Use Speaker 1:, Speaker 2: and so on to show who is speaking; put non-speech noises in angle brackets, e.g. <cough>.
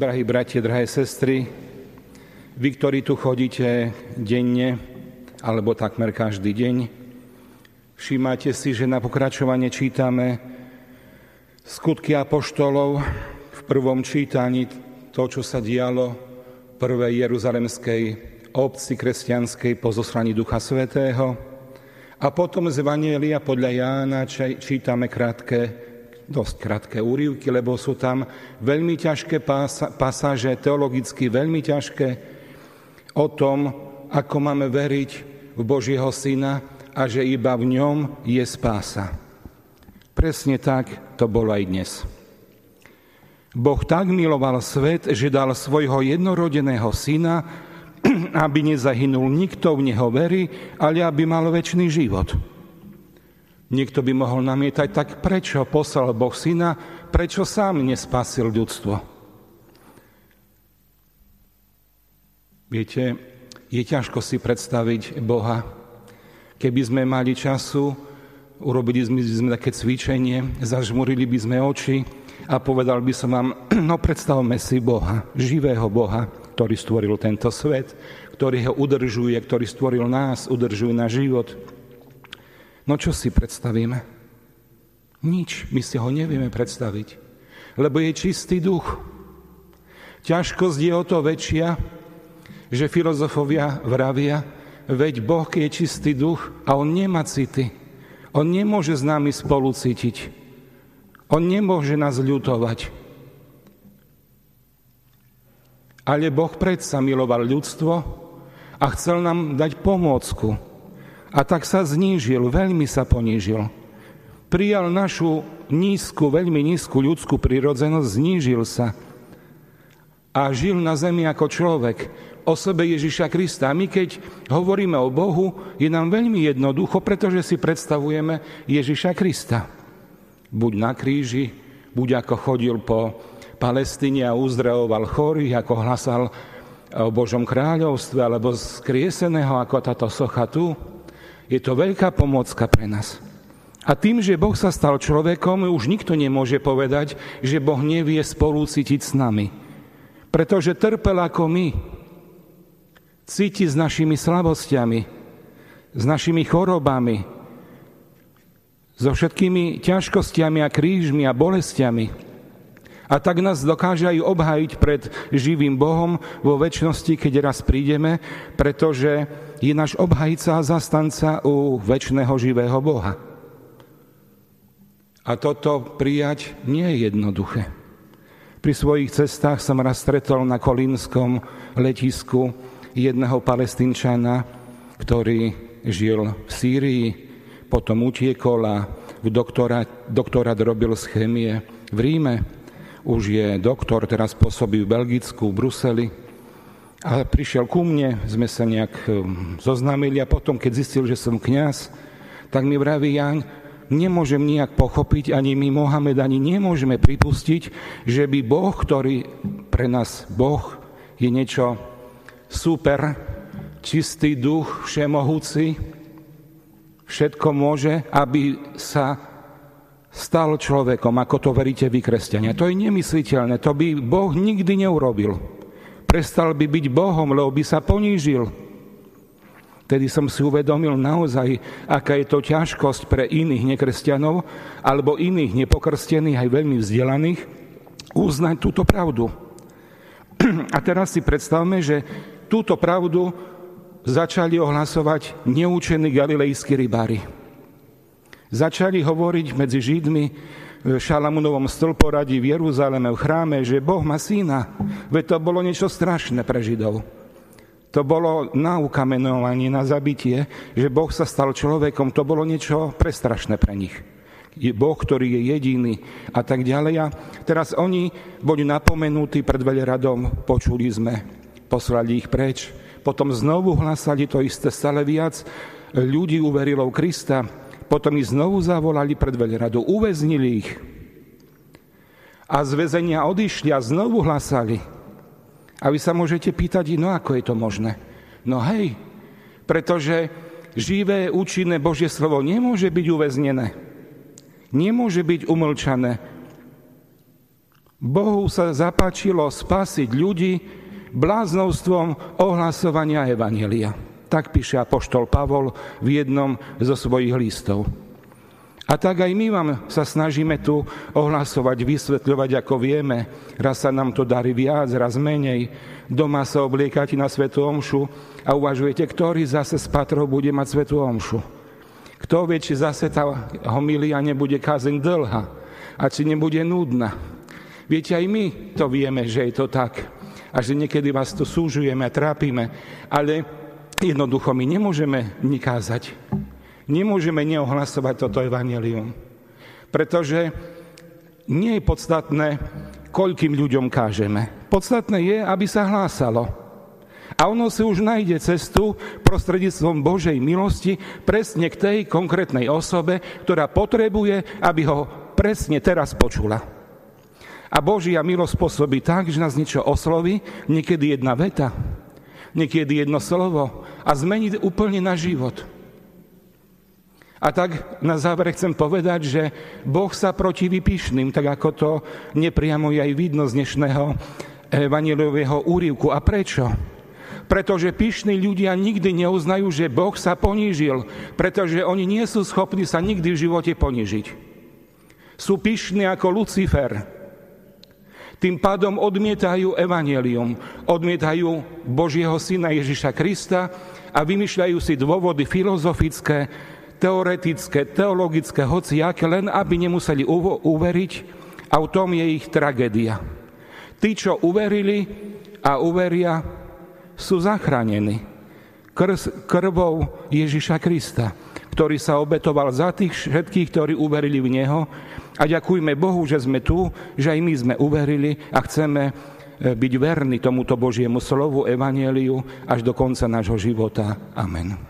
Speaker 1: drahí bratia, drahé sestry, vy, ktorí tu chodíte denne, alebo takmer každý deň, všímate si, že na pokračovanie čítame skutky apoštolov v prvom čítaní to, čo sa dialo v prvej jeruzalemskej obci kresťanskej po zoslaní Ducha Svetého. A potom z Vanielia podľa Jána čítame krátke dosť krátke úrivky, lebo sú tam veľmi ťažké pasáže, teologicky veľmi ťažké, o tom, ako máme veriť v Božieho Syna a že iba v ňom je spása. Presne tak to bolo aj dnes. Boh tak miloval svet, že dal svojho jednorodeného syna, <clears throat> aby nezahynul nikto v neho verí, ale aby mal väčší život. Niekto by mohol namietať, tak prečo poslal Boh syna, prečo sám nespasil ľudstvo? Viete, je ťažko si predstaviť Boha. Keby sme mali času, urobili sme, sme také cvičenie, zažmurili by sme oči a povedal by som vám, <clears throat> no predstavme si Boha, živého Boha, ktorý stvoril tento svet, ktorý ho udržuje, ktorý stvoril nás, udržuje na život, No čo si predstavíme? Nič, my si ho nevieme predstaviť, lebo je čistý duch. Ťažkosť je o to väčšia, že filozofovia vravia, veď Boh je čistý duch a on nemá city. On nemôže s nami spolu cítiť. On nemôže nás ľutovať. Ale Boh predsa miloval ľudstvo a chcel nám dať pomôcku, a tak sa znížil, veľmi sa ponížil. Prijal našu nízku, veľmi nízku ľudskú prirodzenosť, znížil sa a žil na zemi ako človek, osobe Ježiša Krista. A my keď hovoríme o Bohu, je nám veľmi jednoducho, pretože si predstavujeme Ježiša Krista. Buď na kríži, buď ako chodil po Palestíne a uzdravoval chorých, ako hlasal o Božom kráľovstve, alebo skrieseného ako táto socha tu, je to veľká pomocka pre nás. A tým, že Boh sa stal človekom, už nikto nemôže povedať, že Boh nevie spolu cítiť s nami. Pretože trpel ako my. Cíti s našimi slabosťami, s našimi chorobami, so všetkými ťažkostiami a krížmi a bolestiami. A tak nás dokáže aj obhajiť pred živým Bohom vo väčšnosti, keď raz prídeme, pretože je náš obhajca a zastanca u väčšného živého Boha. A toto prijať nie je jednoduché. Pri svojich cestách som raz stretol na Kolínskom letisku jedného palestínčana, ktorý žil v Sýrii, potom utiekol a doktorát robil z chémie v Ríme už je doktor, teraz pôsobí v Belgicku, v Bruseli. A prišiel ku mne, sme sa nejak um, zoznámili a potom, keď zistil, že som kňaz, tak mi vraví, Jaň, nemôžem nijak pochopiť, ani my Mohamed, ani nemôžeme pripustiť, že by Boh, ktorý pre nás Boh je niečo super, čistý duch, všemohúci, všetko môže, aby sa stal človekom, ako to veríte vy, kresťania. To je nemysliteľné, to by Boh nikdy neurobil. Prestal by byť Bohom, lebo by sa ponížil. Tedy som si uvedomil naozaj, aká je to ťažkosť pre iných nekresťanov alebo iných nepokrstených, aj veľmi vzdelaných, uznať túto pravdu. <clears throat> A teraz si predstavme, že túto pravdu začali ohlasovať neúčení galilejskí rybári. Začali hovoriť medzi Židmi v Šalamunovom stĺporadí v Jeruzaleme, v chráme, že Boh má syna. Veď to bolo niečo strašné pre Židov. To bolo na ukamenovanie, na zabitie, že Boh sa stal človekom, to bolo niečo prestrašné pre nich. Je Boh, ktorý je jediný a tak ďalej. A teraz oni boli napomenutí pred veľradom, počuli sme, poslali ich preč. Potom znovu hlasali to isté stále viac. Ľudí uverilo v Krista, potom ich znovu zavolali pred veľradu, uväznili ich. A z väzenia odišli a znovu hlasali. A vy sa môžete pýtať, no ako je to možné? No hej, pretože živé, účinné Božie slovo nemôže byť uväznené. Nemôže byť umlčané. Bohu sa zapáčilo spasiť ľudí bláznovstvom ohlasovania Evanielia. Tak píše apoštol Pavol v jednom zo svojich listov. A tak aj my vám sa snažíme tu ohlasovať, vysvetľovať, ako vieme. Raz sa nám to darí viac, raz menej. Doma sa obliekate na Svetu Omšu a uvažujete, ktorý zase z patrov bude mať Svetu Omšu. Kto vie, či zase tá homilia nebude kázeň dlhá a či nebude nudná. Viete, aj my to vieme, že je to tak. A že niekedy vás to súžujeme a trápime. Ale jednoducho my nemôžeme nikázať. Nemôžeme neohlasovať toto evanelium. Pretože nie je podstatné, koľkým ľuďom kážeme. Podstatné je, aby sa hlásalo. A ono si už nájde cestu prostredníctvom Božej milosti presne k tej konkrétnej osobe, ktorá potrebuje, aby ho presne teraz počula. A Božia milosť spôsobí tak, že nás niečo osloví, niekedy jedna veta, niekedy jedno slovo a zmení úplne na život. A tak na záver chcem povedať, že Boh sa protiví pyšným, tak ako to nepriamo je aj vidno z dnešného evanielového úrivku. A prečo? Pretože pyšní ľudia nikdy neuznajú, že Boh sa ponížil, pretože oni nie sú schopní sa nikdy v živote ponížiť. Sú pyšní ako Lucifer. Tým pádom odmietajú evanelium, odmietajú Božieho syna Ježiša Krista a vymýšľajú si dôvody filozofické, teoretické, teologické, hociaké, len aby nemuseli uveriť a v tom je ich tragédia. Tí, čo uverili a uveria, sú zachránení krvou Ježiša Krista, ktorý sa obetoval za tých všetkých, ktorí uverili v Neho. A ďakujme Bohu, že sme tu, že aj my sme uverili a chceme e, byť verní tomuto Božiemu slovu, Evangeliu až do konca nášho života. Amen.